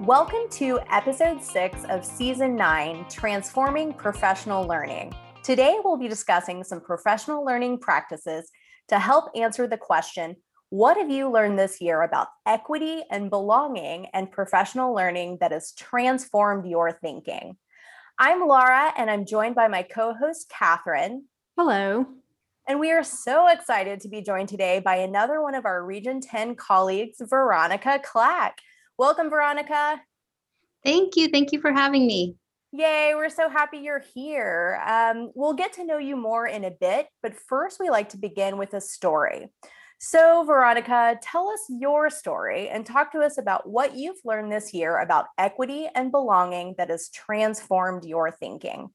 Welcome to episode six of season nine Transforming Professional Learning. Today, we'll be discussing some professional learning practices to help answer the question What have you learned this year about equity and belonging and professional learning that has transformed your thinking? I'm Laura, and I'm joined by my co host, Kathryn. Hello. And we are so excited to be joined today by another one of our Region 10 colleagues, Veronica Clack. Welcome, Veronica. Thank you. Thank you for having me. Yay, we're so happy you're here. Um, we'll get to know you more in a bit, but first, we like to begin with a story. So, Veronica, tell us your story and talk to us about what you've learned this year about equity and belonging that has transformed your thinking.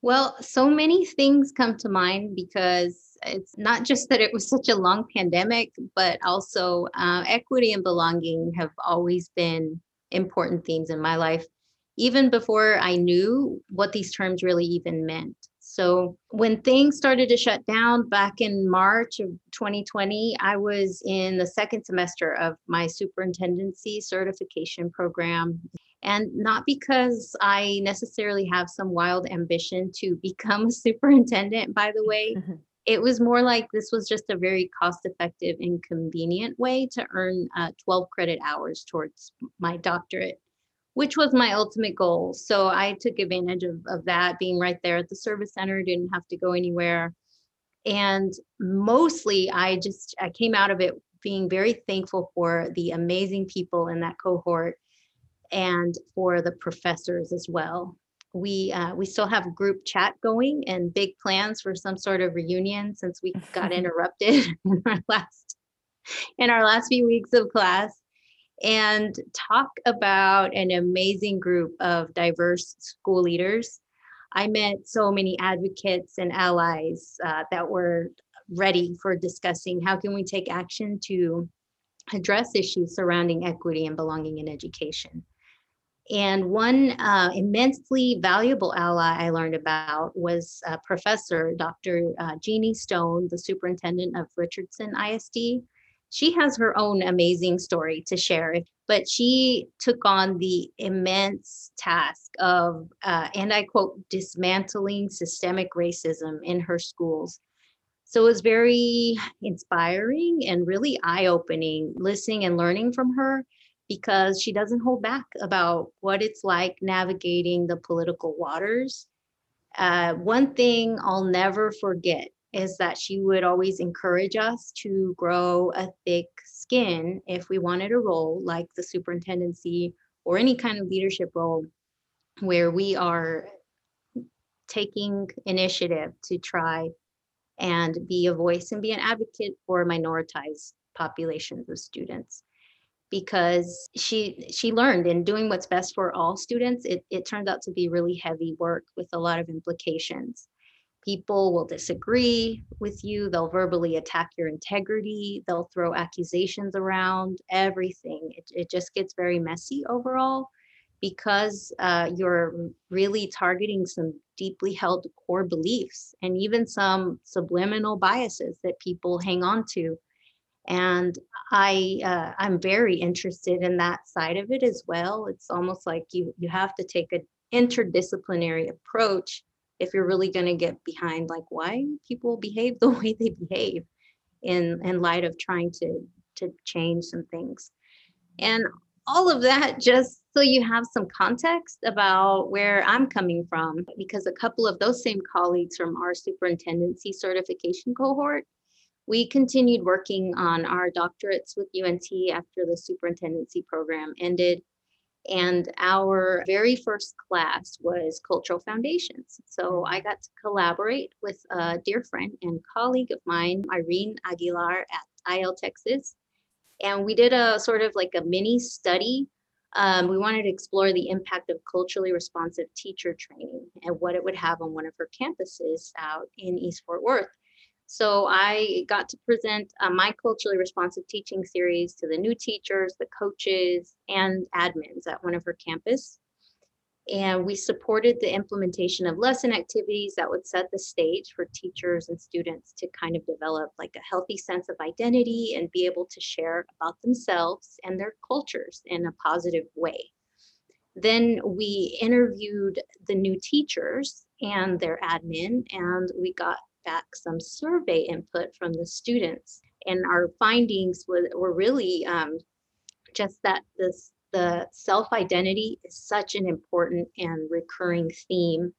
Well, so many things come to mind because it's not just that it was such a long pandemic, but also uh, equity and belonging have always been important themes in my life, even before I knew what these terms really even meant. So, when things started to shut down back in March of 2020, I was in the second semester of my superintendency certification program and not because I necessarily have some wild ambition to become a superintendent, by the way. It was more like this was just a very cost effective and convenient way to earn uh, 12 credit hours towards my doctorate, which was my ultimate goal. So I took advantage of, of that, being right there at the service center, didn't have to go anywhere. And mostly, I just I came out of it being very thankful for the amazing people in that cohort and for the professors as well. We uh, we still have group chat going and big plans for some sort of reunion since we got interrupted in our last in our last few weeks of class and talk about an amazing group of diverse school leaders. I met so many advocates and allies uh, that were ready for discussing how can we take action to address issues surrounding equity and belonging in education. And one uh, immensely valuable ally I learned about was uh, Professor Dr. Uh, Jeannie Stone, the superintendent of Richardson ISD. She has her own amazing story to share, but she took on the immense task of, uh, and I quote, dismantling systemic racism in her schools. So it was very inspiring and really eye opening listening and learning from her because she doesn't hold back about what it's like navigating the political waters. Uh, one thing I'll never forget is that she would always encourage us to grow a thick skin if we wanted a role like the superintendency or any kind of leadership role where we are taking initiative to try and be a voice and be an advocate for minoritized populations of students because she she learned in doing what's best for all students it, it turned out to be really heavy work with a lot of implications. People will disagree with you they'll verbally attack your integrity they'll throw accusations around everything. It, it just gets very messy overall because uh, you're really targeting some deeply held core beliefs and even some subliminal biases that people hang on to and i uh, i'm very interested in that side of it as well. It's almost like you you have to take an interdisciplinary approach if you're really going to get behind like why people behave the way they behave in in light of trying to to change some things. And all of that just so you have some context about where I'm coming from, because a couple of those same colleagues from our superintendency certification cohort we continued working on our doctorates with UNT after the superintendency program ended. And our very first class was Cultural Foundations. So I got to collaborate with a dear friend and colleague of mine, Irene Aguilar at IL Texas. And we did a sort of like a mini study. Um, we wanted to explore the impact of culturally responsive teacher training and what it would have on one of her campuses out in East Fort Worth. So I got to present uh, my culturally responsive teaching series to the new teachers, the coaches, and admins at one of her campus. And we supported the implementation of lesson activities that would set the stage for teachers and students to kind of develop like a healthy sense of identity and be able to share about themselves and their cultures in a positive way. Then we interviewed the new teachers and their admin, and we got back some survey input from the students. And our findings were, were really um, just that this the self identity is such an important and recurring theme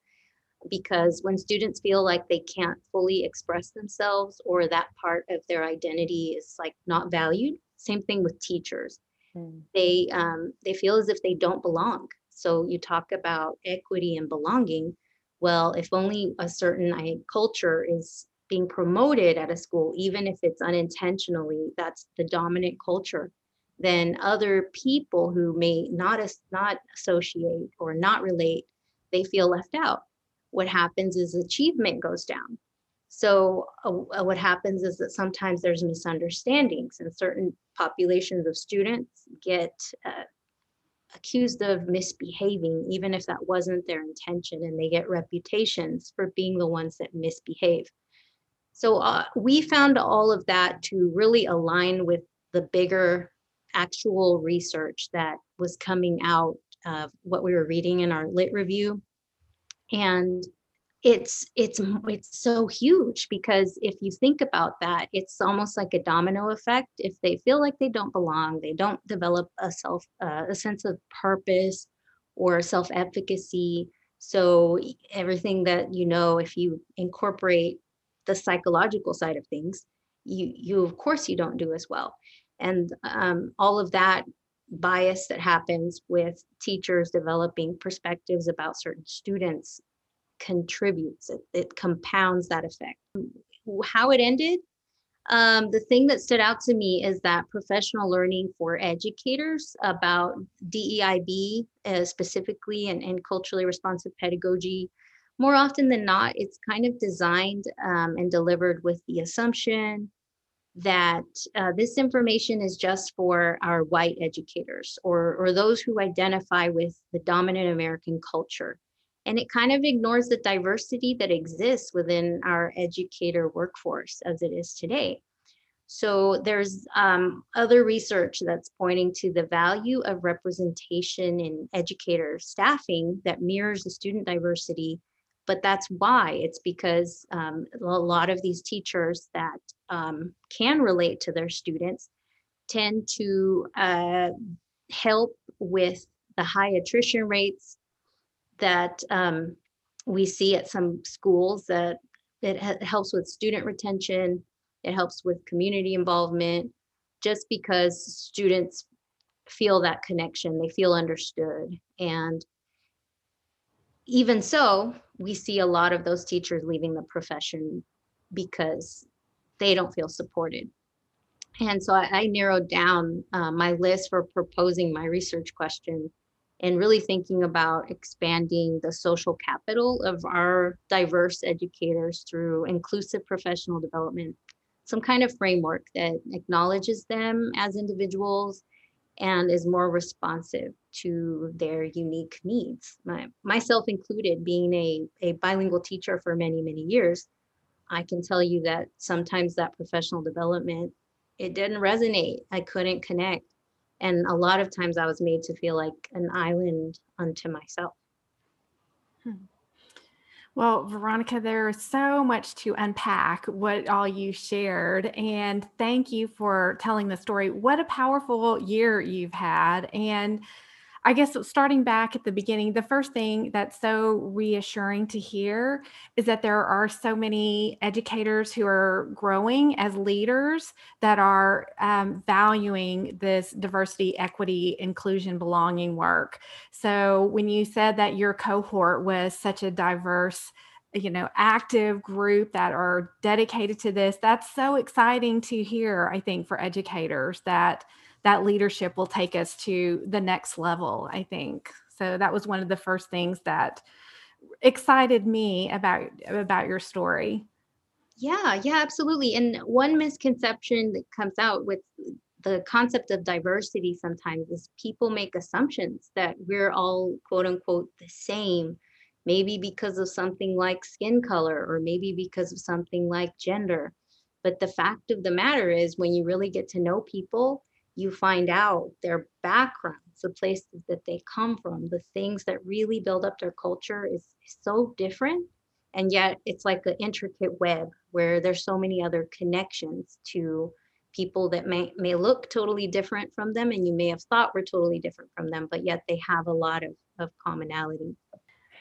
because when students feel like they can't fully express themselves or that part of their identity is like not valued same thing with teachers mm. they um, they feel as if they don't belong so you talk about equity and belonging well if only a certain culture is being promoted at a school even if it's unintentionally that's the dominant culture then other people who may not not associate or not relate they feel left out. What happens is achievement goes down. So uh, what happens is that sometimes there's misunderstandings and certain populations of students get uh, accused of misbehaving even if that wasn't their intention and they get reputations for being the ones that misbehave. So uh, we found all of that to really align with the bigger actual research that was coming out of what we were reading in our lit review. And it's it's it's so huge because if you think about that it's almost like a domino effect. If they feel like they don't belong they don't develop a self uh, a sense of purpose or self efficacy so everything that you know if you incorporate the psychological side of things you you of course you don't do as well. And um, all of that bias that happens with teachers developing perspectives about certain students contributes it, it compounds that effect how it ended um, the thing that stood out to me is that professional learning for educators about DEIB uh, specifically and, and culturally responsive pedagogy more often than not, it's kind of designed um, and delivered with the assumption that uh, this information is just for our white educators or, or those who identify with the dominant American culture. And it kind of ignores the diversity that exists within our educator workforce as it is today. So there's um, other research that's pointing to the value of representation in educator staffing that mirrors the student diversity but that's why it's because um, a lot of these teachers that um, can relate to their students tend to uh, help with the high attrition rates that um, we see at some schools that it ha- helps with student retention it helps with community involvement just because students feel that connection they feel understood and even so, we see a lot of those teachers leaving the profession because they don't feel supported. And so I, I narrowed down uh, my list for proposing my research question and really thinking about expanding the social capital of our diverse educators through inclusive professional development, some kind of framework that acknowledges them as individuals and is more responsive to their unique needs. My, myself included, being a, a bilingual teacher for many, many years, I can tell you that sometimes that professional development, it didn't resonate. I couldn't connect. And a lot of times I was made to feel like an island unto myself. Hmm. Well, Veronica, there's so much to unpack what all you shared. And thank you for telling the story. What a powerful year you've had. And I guess starting back at the beginning, the first thing that's so reassuring to hear is that there are so many educators who are growing as leaders that are um, valuing this diversity, equity, inclusion, belonging work. So when you said that your cohort was such a diverse, you know active group that are dedicated to this that's so exciting to hear i think for educators that that leadership will take us to the next level, I think. So that was one of the first things that excited me about about your story. Yeah, yeah, absolutely. And one misconception that comes out with the concept of diversity sometimes is people make assumptions that we're all quote unquote the same maybe because of something like skin color or maybe because of something like gender but the fact of the matter is when you really get to know people you find out their backgrounds the places that they come from the things that really build up their culture is so different. And yet it's like an intricate web where there's so many other connections to people that may may look totally different from them and you may have thought were totally different from them but yet they have a lot of, of commonality.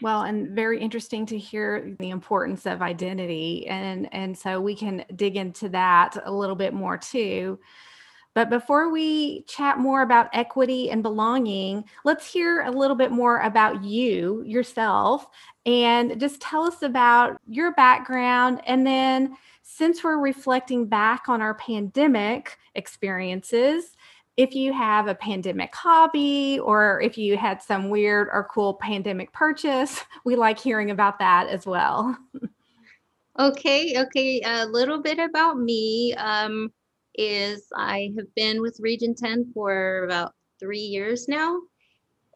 Well and very interesting to hear the importance of identity and and so we can dig into that a little bit more too but before we chat more about equity and belonging, let's hear a little bit more about you yourself and just tell us about your background. And then, since we're reflecting back on our pandemic experiences, if you have a pandemic hobby or if you had some weird or cool pandemic purchase, we like hearing about that as well. okay, okay. A little bit about me. Um, is I have been with Region 10 for about three years now.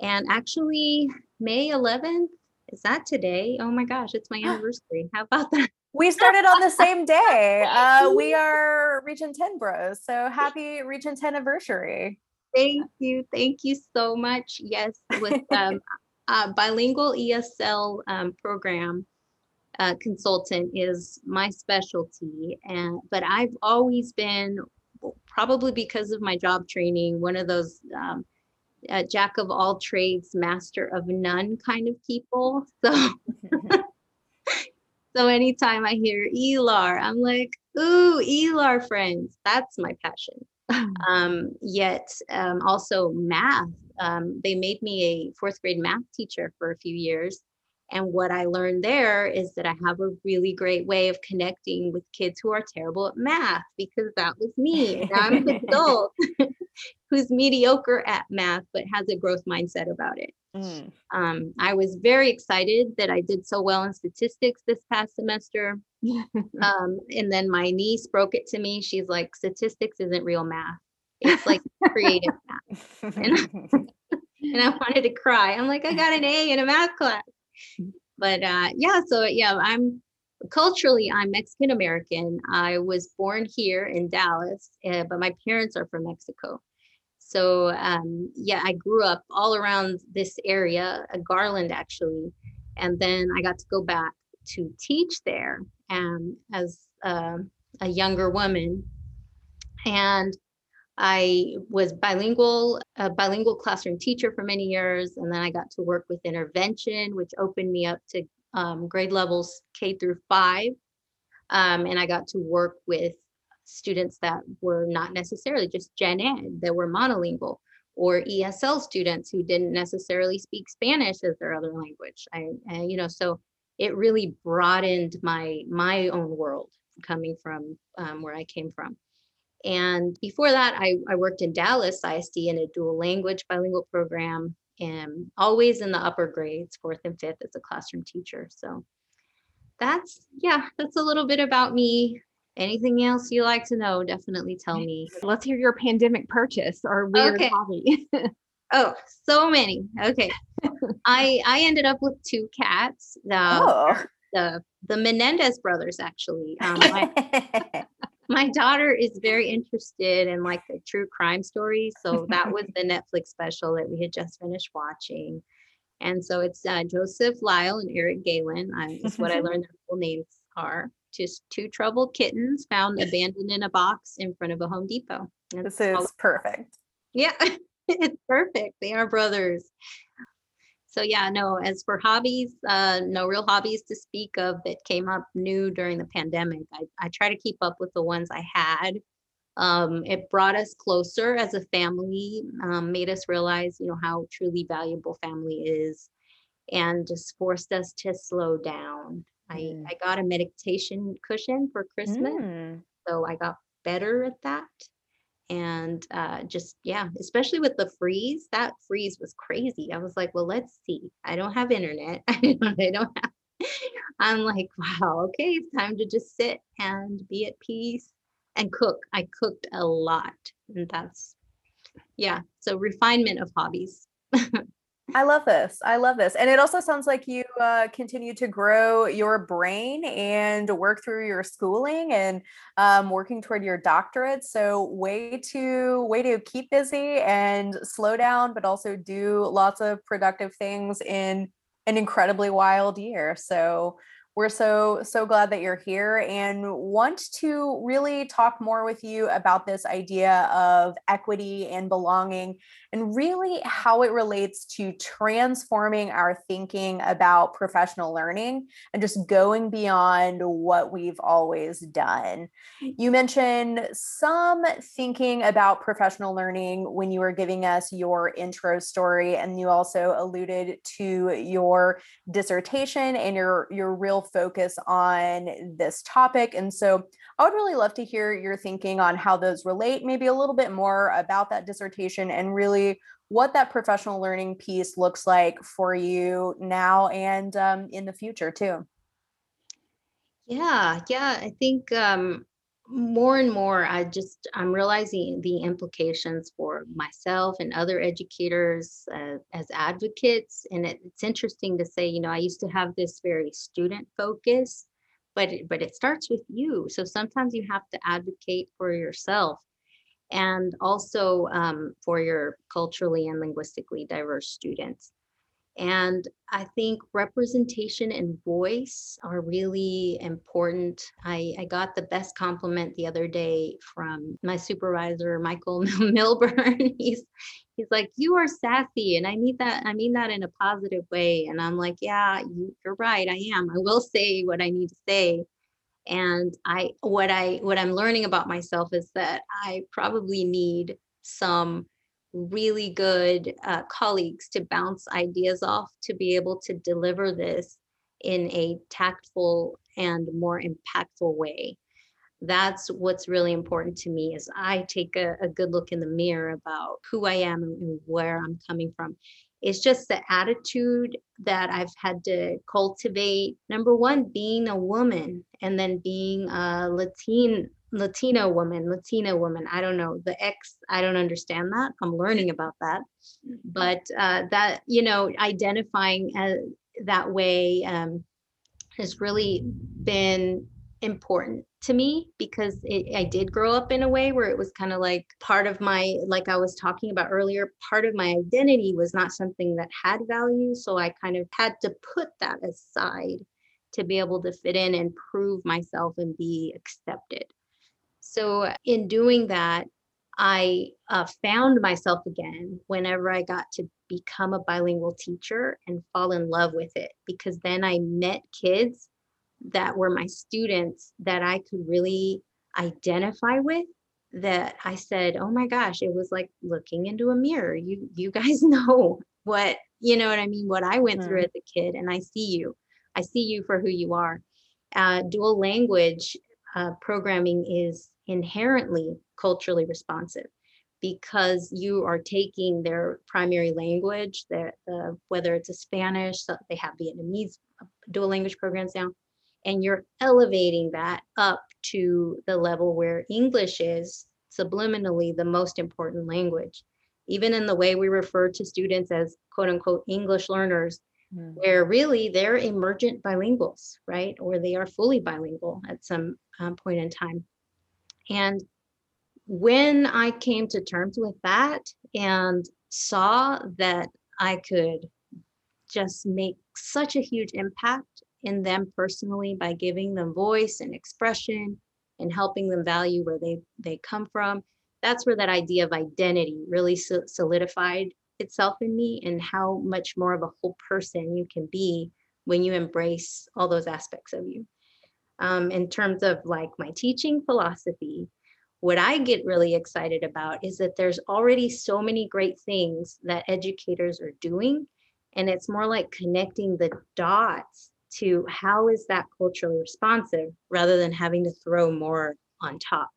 And actually, May 11th, is that today? Oh my gosh, it's my anniversary. How about that? We started on the same day. Uh, we are Region 10 bros. So happy Region 10 anniversary. Thank you. Thank you so much. Yes, with um, a bilingual ESL um, program uh, consultant is my specialty and but i've always been probably because of my job training one of those um, uh, jack of all trades master of none kind of people. So so anytime i hear elar i'm like ooh elar friends. That's my passion. Um, yet um, also math. Um, they made me a fourth grade math teacher for a few years and what I learned there is that I have a really great way of connecting with kids who are terrible at math because that was me. And I'm an adult who's mediocre at math but has a growth mindset about it. Mm. Um, I was very excited that I did so well in statistics this past semester. um, and then my niece broke it to me. She's like, statistics isn't real math. It's like creative math. And, and I wanted to cry. I'm like, I got an A in a math class but uh, yeah, so yeah, I'm culturally I'm Mexican American. I was born here in Dallas, uh, but my parents are from Mexico. So um, yeah, I grew up all around this area, Garland actually, and then I got to go back to teach there um, as uh, a younger woman, and I was bilingual, a bilingual classroom teacher for many years, and then I got to work with intervention, which opened me up to um, grade levels K through five. Um, and I got to work with students that were not necessarily just gen ed, that were monolingual, or ESL students who didn't necessarily speak Spanish as their other language. I, you know, so it really broadened my my own world coming from um, where I came from. And before that, I, I worked in Dallas ISD in a dual language bilingual program and always in the upper grades, fourth and fifth as a classroom teacher. So that's, yeah, that's a little bit about me. Anything else you like to know, definitely tell me. Let's hear your pandemic purchase or weird okay. hobby. oh, so many. Okay. I I ended up with two cats. The, oh. the the Menendez brothers actually. Um, I, my daughter is very interested in like the true crime stories. So that was the Netflix special that we had just finished watching. And so it's uh, Joseph Lyle and Erik Galen. Uh, is what I learned their full names are. Just two troubled kittens found abandoned in a box in front of a Home Depot. And this is perfect. Yeah, it's perfect. They are brothers so yeah, no, as for hobbies, uh, no real hobbies to speak of that came up new during the pandemic. I, I try to keep up with the ones I had. Um, it brought us closer as a family, um, made us realize, you know, how truly valuable family is, and just forced us to slow down. Mm. I, I got a meditation cushion for Christmas. Mm. So I got better at that and uh, just yeah especially with the freeze that freeze was crazy i was like well let's see i don't have internet i don't have i'm like wow okay it's time to just sit and be at peace and cook. I cooked a lot. And that's, yeah, so refinement of hobbies. I love this. I love this. And it also sounds like you uh, continue to grow your brain and work through your schooling and um, working toward your doctorate. So way to way to keep busy and slow down, but also do lots of productive things in an incredibly wild year. So we're so, so glad that you're here and want to really talk more with you about this idea of equity and belonging and really how it relates to transforming our thinking about professional learning and just going beyond what we've always done. You mentioned some thinking about professional learning when you were giving us your intro story, and you also alluded to your dissertation and your, your real focus on this topic. And so I would really love to hear your thinking on how those relate, maybe a little bit more about that dissertation and really what that professional learning piece looks like for you now and um, in the future too. Yeah, yeah, I think um, more and more I just I'm realizing the implications for myself and other educators uh, as advocates, and it, it's interesting to say, you know, I used to have this very student focus, but it, but it starts with you. So sometimes you have to advocate for yourself and also um, for your culturally and linguistically diverse students. And I think representation and voice are really important. I, I got the best compliment the other day from my supervisor, Michael Milburn. he's he's like, you are sassy. And I need that, I mean that in a positive way. And I'm like, yeah, you, you're right. I am. I will say what I need to say and i what i what i'm learning about myself is that i probably need some really good uh, colleagues to bounce ideas off to be able to deliver this in a tactful and more impactful way that's what's really important to me is i take a, a good look in the mirror about who i am and where i'm coming from it's just the attitude that I've had to cultivate. Number one, being a woman, and then being a Latin Latina woman, Latina woman. I don't know the X. I don't understand that. I'm learning about that, but uh, that you know, identifying as, that way um, has really been important to me because it, I did grow up in a way where it was kind of like part of my, like I was talking about earlier, part of my identity was not something that had value. So I kind of had to put that aside to be able to fit in and prove myself and be accepted. So in doing that, I uh, found myself again whenever I got to become a bilingual teacher and fall in love with it because then I met kids that were my students that I could really identify with that I said, "Oh my gosh, it was like looking into a mirror. You you guys know what, you know what I mean, what I went mm. through as a kid and I see you. I see you for who you are." Uh, dual language uh, programming is inherently culturally responsive because you are taking their primary language, their, uh, whether it's a Spanish, so they have Vietnamese uh, dual language programs now, and you're elevating that up to the level where English is subliminally the most important language. Even in the way we refer to students as quote unquote English learners, mm. where really they're emergent bilinguals, right? Or they are fully bilingual at some um, point in time. And when I came to terms with that and saw that I could just make such a huge impact in them personally by giving them voice and expression and helping them value where they they come from that's where that idea of identity really solidified itself in me and how much more of a whole person you can be when you embrace all those aspects of you um, in terms of like my teaching philosophy what i get really excited about is that there's already so many great things that educators are doing and it's more like connecting the dots to how is that culturally responsive rather than having to throw more on top.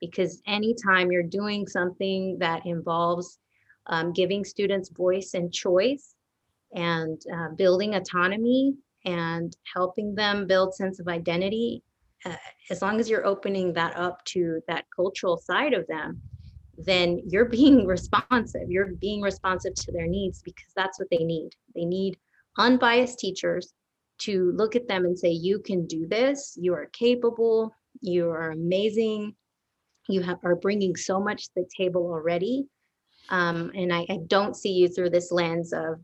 Because anytime you're doing something that involves um, giving students voice and choice and uh, building autonomy and helping them build sense of identity, uh, as long as you're opening that up to that cultural side of them, then you're being responsive. You're being responsive to their needs because that's what they need. They need unbiased teachers to look at them and say, You can do this, you are capable, you are amazing, you have, are bringing so much to the table already. Um, and I, I don't see you through this lens of,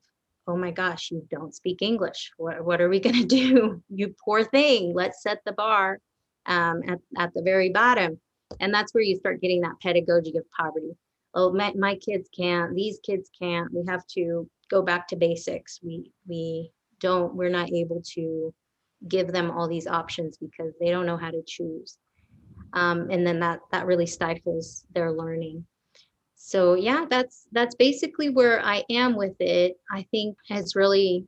oh my gosh, you don't speak English. What, what are we going to do? You poor thing. Let's set the bar um, at, at the very bottom. And that's where you start getting that pedagogy of poverty. Oh, my, my kids can't, these kids can't. We have to go back to basics. We, we don't, we're not able to give them all these options because they don't know how to choose. Um, and then that, that really stifles their learning so yeah that's that's basically where i am with it. I think it's really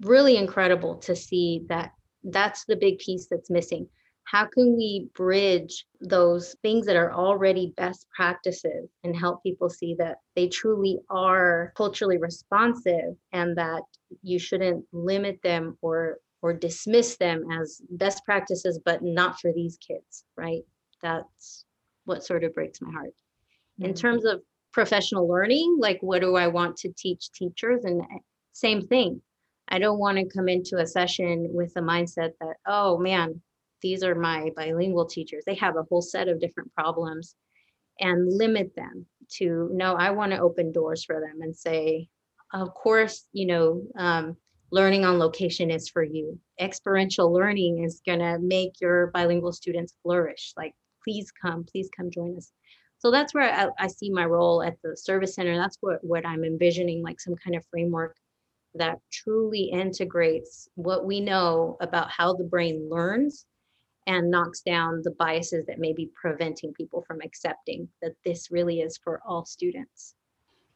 really incredible to see that that's the big piece that's missing. How can we bridge those things that are already best practices and help people see that they truly are culturally responsive and that you shouldn't limit them or or dismiss them as best practices but not for these kids right? That's what sort of breaks my heart in terms of professional learning like what do i want to teach teachers? And eh, same thing. I don't want to come into a session with a mindset that oh man these are my bilingual teachers. They have a whole set of different problems and limit them to no i want to open doors for them and say of course you know um, learning on location is for you. Experiential learning is going to make your bilingual students flourish. Like please come please come join us so that's where I, I, see my role at the service center. That's what what i'm envisioning like some kind of framework that truly integrates what we know about how the brain learns and knocks down the biases that may be preventing people from accepting that this really is for all students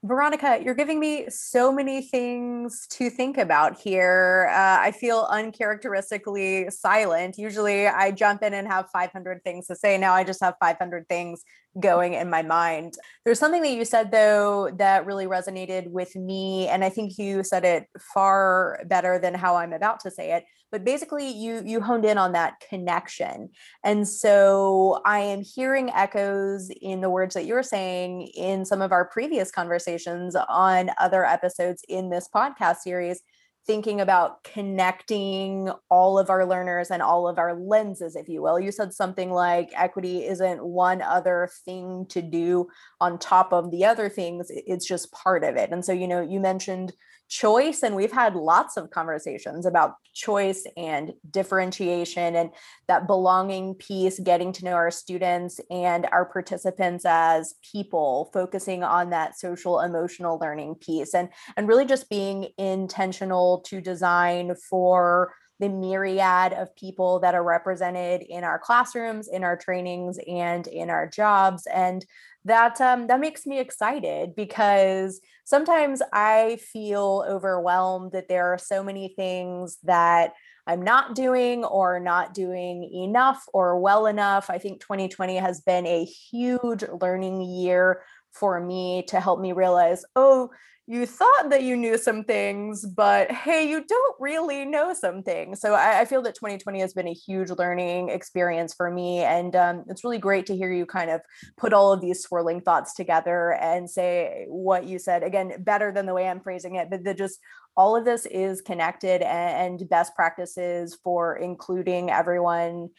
Veronica, you're giving me so many things to think about here. Uh, I feel uncharacteristically silent. Usually I jump in and have 500 things to say. Now I just have 500 things going in my mind. There's something that you said, though, that really resonated with me. And I think you said it far better than how I'm about to say it but basically you you honed in on that connection. And so i am hearing echoes in the words that you're saying in some of our previous conversations on other episodes in this podcast series thinking about connecting all of our learners and all of our lenses if you will. You said something like equity isn't one other thing to do on top of the other things it's just part of it. And so you know you mentioned choice and we've had lots of conversations about choice and differentiation and that belonging piece getting to know our students and our participants as people focusing on that social emotional learning piece and and really just being intentional to design for the myriad of people that are represented in our classrooms, in our trainings, and in our jobs. And that um, that makes me excited because sometimes I feel overwhelmed that there are so many things that I'm not doing or not doing enough or well enough. I think 2020 has been a huge learning year for me to help me realize, oh, you thought that you knew some things, but hey, you don't really know some things. So I, I feel that 2020 has been a huge learning experience for me. And um, it's really great to hear you kind of put all of these swirling thoughts together and say what you said again, better than the way I'm phrasing it, but the just all of this is connected and, and best practices for including everyone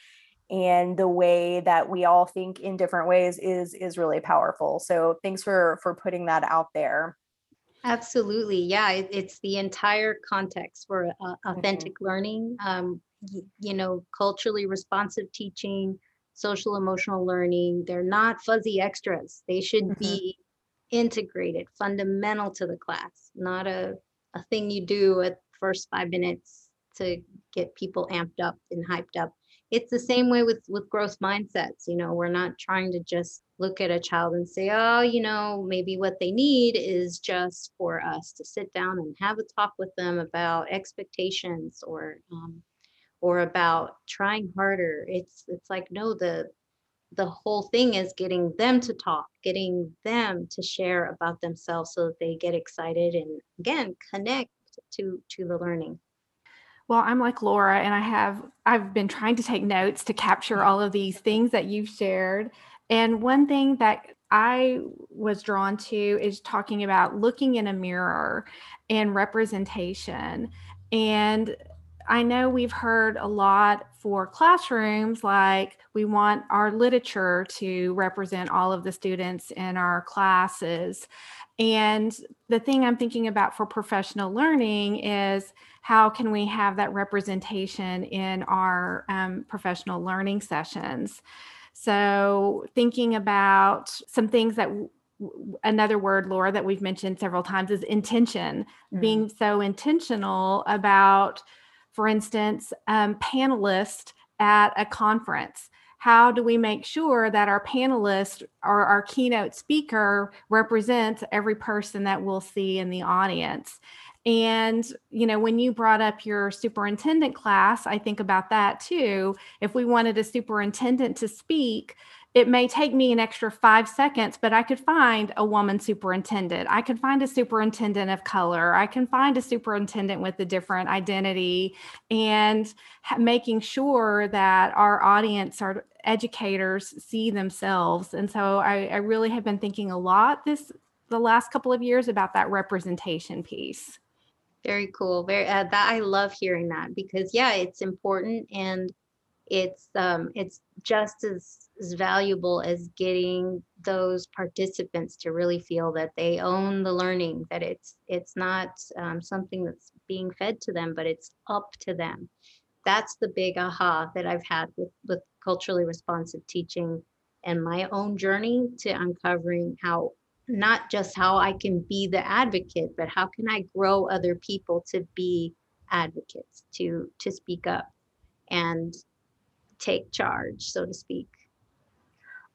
and the way that we all think in different ways is is really powerful so thanks for for putting that out there Absolutely. Yeah, it, it's the entire context for uh, mm-hmm. authentic mm-hmm. learning. Um, y- you know, culturally responsive teaching, social emotional learning. They're not fuzzy extras. They should mm-hmm. be integrated, fundamental to the class, not a, a thing you do at first five minutes to get people amped up and hyped up it's the same way with with growth mindsets you know we're not trying to just look at a child and say oh you know maybe what they need is just for us to sit down and have a talk with them about expectations or um, or about trying harder. It's it's like no the the whole thing is getting them to talk getting them to share about themselves so that they get excited and again connect to to the learning Well, I'm like Laura, and I have I've been trying to take notes to capture mm-hmm. all of these things that you've shared. And one thing that I was drawn to is talking about looking in a mirror and representation. And I know we've heard a lot for classrooms, like we want our literature to represent all of the students in our classes. And the thing I'm thinking about for professional learning is how can we have that representation in our um, professional learning sessions? So, thinking about some things that another word, Laura, that we've mentioned several times is intention, mm. being so intentional about, for instance, um, panelists at a conference. How do we make sure that our panelist or our keynote speaker represents every person that we'll see in the audience? And, you know, when you brought up your superintendent class, I think about that too. If we wanted a superintendent to speak, it may take me an extra five seconds, but I could find a woman superintendent. I could find a superintendent of color. I can find a superintendent with a different identity and making sure that our audience, our educators see themselves. And so I, I really have been thinking a lot this the last couple of years about that representation piece. Very cool. Very uh, that I love hearing that because yeah, it's important and it's um it's just as, as valuable as getting those participants to really feel that they own the learning that it's it's not um, something that's being fed to them but it's up to them that's the big aha that i've had with with culturally responsive teaching and my own journey to uncovering how not just how I can be the advocate, but how can I grow other people to be advocates, to to speak up and take charge, so to speak.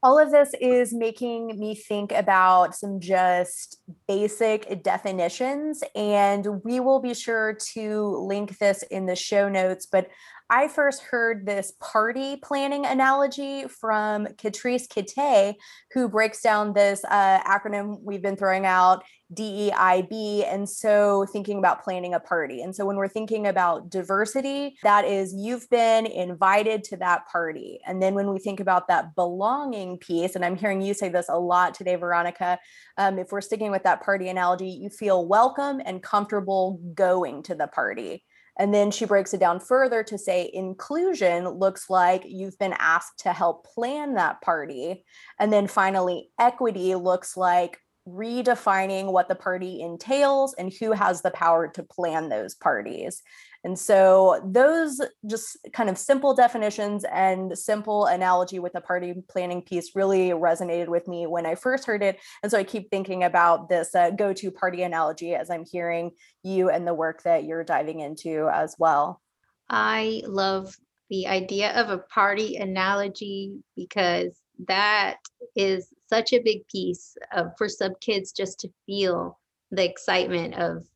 All of this is making me think about some just basic definitions, and we will be sure to link this in the show notes. But I first heard this party planning analogy from Katrice Quitter, who breaks down this uh, acronym we've been throwing out, DEIB. And so thinking about planning a party. And so when we're thinking about diversity, that is you've been invited to that party. And then when we think about that belonging piece, and I'm hearing you say this a lot today, Veronica, um, if we're sticking with that party analogy, you feel welcome and comfortable going to the party. And then she breaks it down further to say inclusion looks like you've been asked to help plan that party. And then finally, equity looks like redefining what the party entails and who has the power to plan those parties. And so those just kind of simple definitions and simple analogy with the party planning piece really resonated with me when I first heard it. And so I keep thinking about this uh, go to party analogy as I'm hearing you and the work that you're diving into as well. I love the idea of a party analogy because that is such a big piece of, for some kids just to feel the excitement of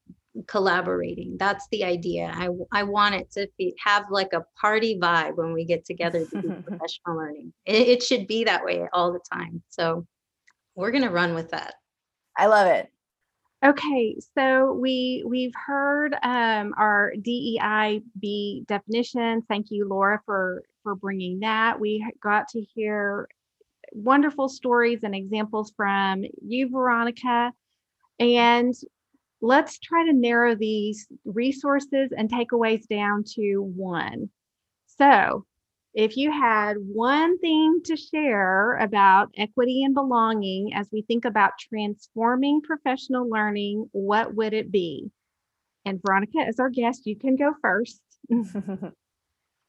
collaborating. That's the idea. I, I want it to be, have like a party vibe when we get together to do professional learning. It, it should be that way all the time. So we're going to run with that. I love it. Okay, so we we've heard um, our DEIB definition. Thank you, Laura, for for bringing that. We got to hear wonderful stories and examples from you, Veronica. And let's try to narrow these resources and takeaways down to one. So, if you had one thing to share about equity and belonging as we think about transforming professional learning, what would it be? And Veronica, as our guest, you can go first.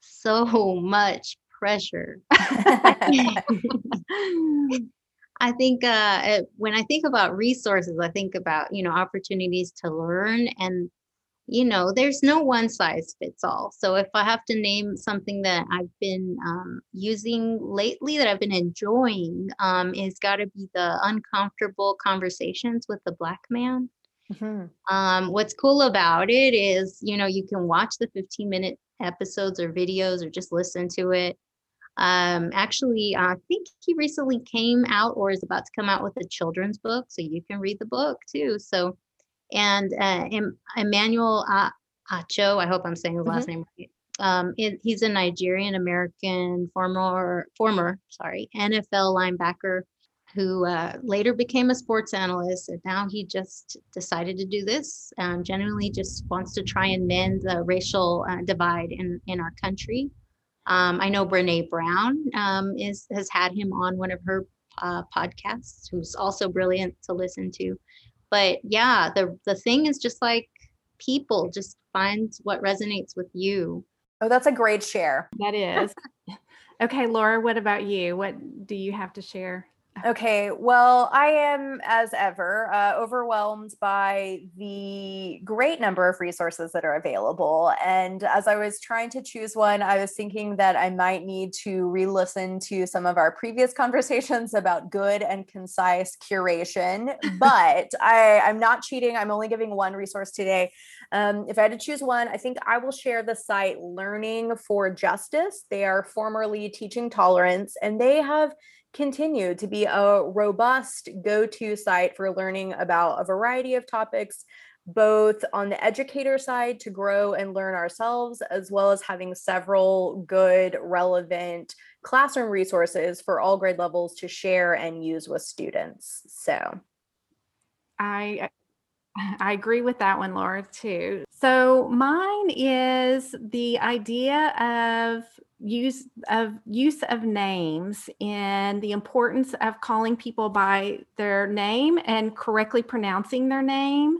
so much pressure. I think uh, when I think about resources, I think about you know opportunities to learn, and you know there's no one size fits all. So if I have to name something that I've been um, using lately that I've been enjoying, um, is got to be the uncomfortable conversations with the black man. Mm-hmm. Um, what's cool about it is you know you can watch the 15 minute episodes or videos or just listen to it um, actually, I think he recently came out or is about to come out with a children's book, so you can read the book too. So, and uh, Emmanuel uh, Acho. I hope I'm saying his last name right. Um, it, he's a Nigerian American former former sorry NFL linebacker who uh, later became a sports analyst, and now he just decided to do this. Um, genuinely, just wants to try and mend the racial uh, divide in in our country. Um, I know Brene Brown um, is has had him on one of her uh, podcasts, who's also brilliant to listen to. But yeah, the the thing is just like people just find what resonates with you. Oh, that's a great share. That is. okay, Laura, what about you? What do you have to share? Okay, well, I am, as ever, uh, overwhelmed by the great number of resources that are available. And as I was trying to choose one, I was thinking that I might need to re listen to some of our previous conversations about good and concise curation. But I, I'm not cheating. I'm only giving one resource today. Um, if I had to choose one, I think I will share the site Learning for Justice. They are formerly Teaching Tolerance, and they have continue to be a robust go to site for learning about a variety of topics, both on the educator side to grow and learn ourselves, as well as having several good, relevant classroom resources for all grade levels to share and use with students. So, I I agree with that one, Laura, too. So mine is the idea of use of use of names and the importance of calling people by their name and correctly pronouncing their name.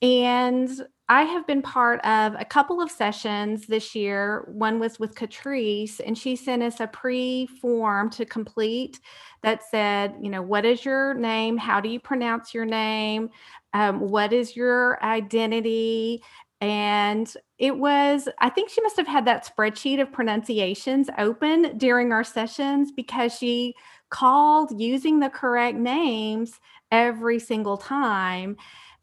And I have been part of a couple of sessions this year. One was with Katrice, and she sent us a pre form to complete that said, you know, what is your name? How do you pronounce your name? Um, what is your identity? And it was, I think she must have had that spreadsheet of pronunciations open during our sessions because she called using the correct names every single time.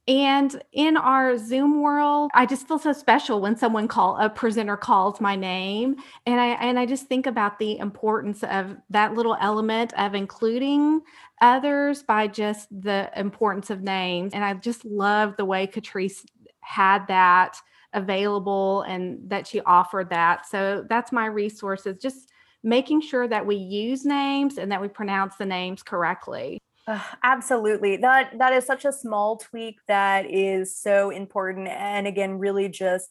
And in our Zoom world, I just feel so special when someone call a presenter calls my name. And I and I just think about the importance of that little element of including others by just the importance of names. And I just love the way Katrice had that available and that she offered that. So that's my resources, just making sure that we use names and that we pronounce the names correctly. Uh, absolutely. That that is such a small tweak that is so important and again really just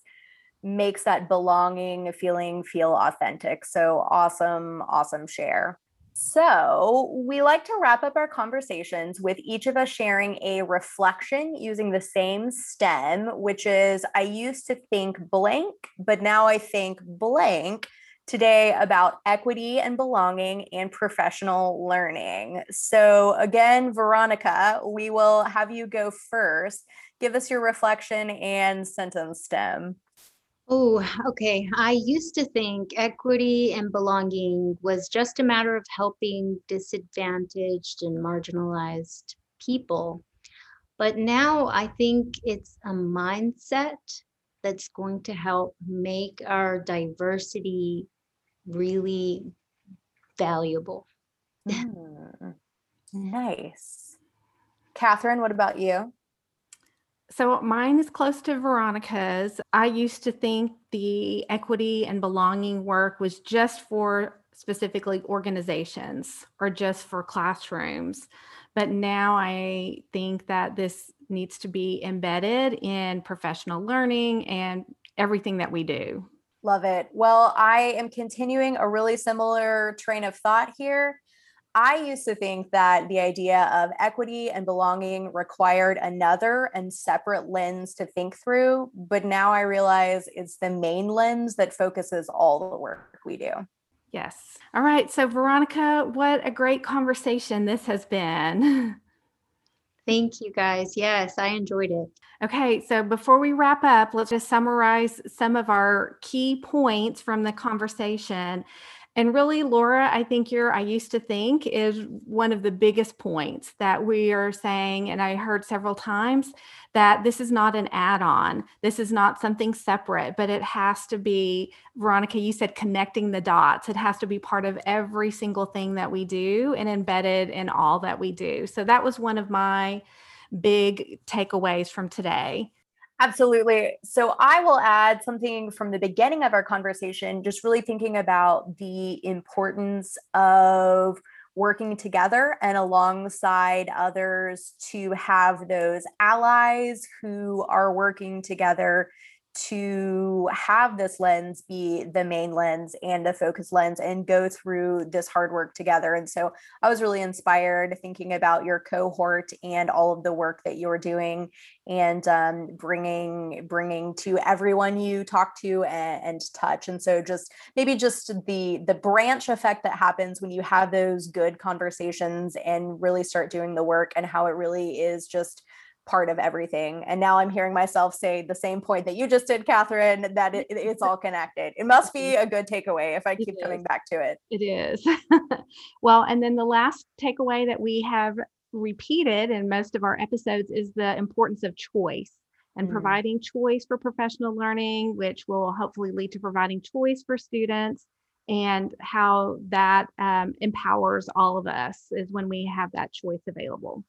makes that belonging feeling feel authentic. So awesome, awesome share. So, we like to wrap up our conversations with each of us sharing a reflection using the same stem, which is I used to think blank, but now I think blank today about equity and belonging and professional learning. So, again, Veronica, we will have you go first. Give us your reflection and sentence stem. Oh, okay. I used to think equity and belonging was just a matter of helping disadvantaged and marginalized people. But now I think it's a mindset that's going to help make our diversity really valuable. Mm, nice. Kathryn, what about you? So mine is close to Veronica's. I used to think the equity and belonging work was just for specifically organizations or just for classrooms. But now I think that this needs to be embedded in professional learning and everything that we do. Love it. Well, I am continuing a really similar train of thought here. I used to think that the idea of equity and belonging required another and separate lens to think through, but now I realize it's the main lens that focuses all the work we do. Yes. All right. So, Veronica, what a great conversation this has been. Thank you guys. Yes, I enjoyed it. Okay, so before we wrap up, let's just summarize some of our key points from the conversation. And really, Laura, I think you're, I used to think is one of the biggest points that we are saying, and I heard several times that this is not an add on. This is not something separate, but it has to be, Veronica, you said connecting the dots. It has to be part of every single thing that we do and embedded in all that we do. So that was one of my big takeaways from today. Absolutely. So I will add something from the beginning of our conversation, just really thinking about the importance of working together and alongside others to have those allies who are working together to have this lens be the main lens and the focus lens and go through this hard work together. And so I was really inspired thinking about your cohort and all of the work that you're doing and um, bringing bringing to everyone you talk to and, and touch. And so just maybe just the the branch effect that happens when you have those good conversations and really start doing the work and how it really is just part of everything. And now I'm hearing myself say the same point that you just did, Kathryn, that it, it's all connected. It must be a good takeaway if I keep coming back to it. It is. well, and then the last takeaway that we have repeated in most of our episodes is the importance of choice and mm. providing choice for professional learning, which will hopefully lead to providing choice for students and how that um, empowers all of us is when we have that choice available.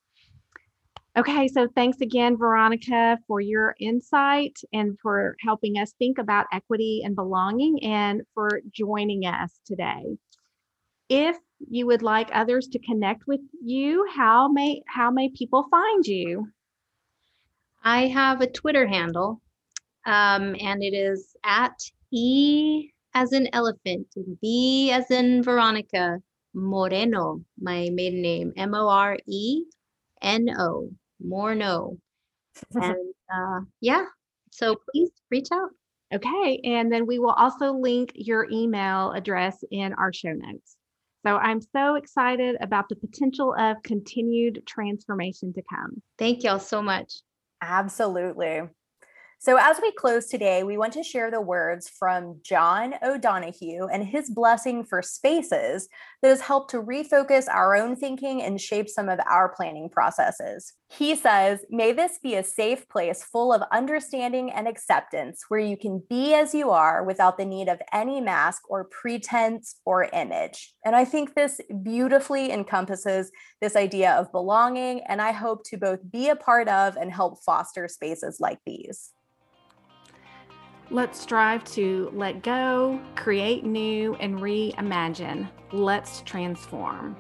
Okay, so thanks again, Veronica, for your insight and for helping us think about equity and belonging and for joining us today. If you would like others to connect with you, how may how may people find you? I have a Twitter handle, um, and it is at E as in elephant, V as in Veronica, Moreno, my maiden name, M O R E N O, more no. and uh, yeah, so please reach out. Okay. And then we will also link your email address in our show notes. So I'm so excited about the potential of continued transformation to come. Thank y'all so much. Absolutely. So, as we close today, we want to share the words from John O'Donohue and his blessing for spaces that has helped to refocus our own thinking and shape some of our planning processes. He says, May this be a safe place full of understanding and acceptance where you can be as you are without the need of any mask or pretense or image. And I think this beautifully encompasses this idea of belonging. And I hope to both be a part of and help foster spaces like these. Let's strive to let go, create new, and reimagine. Let's transform.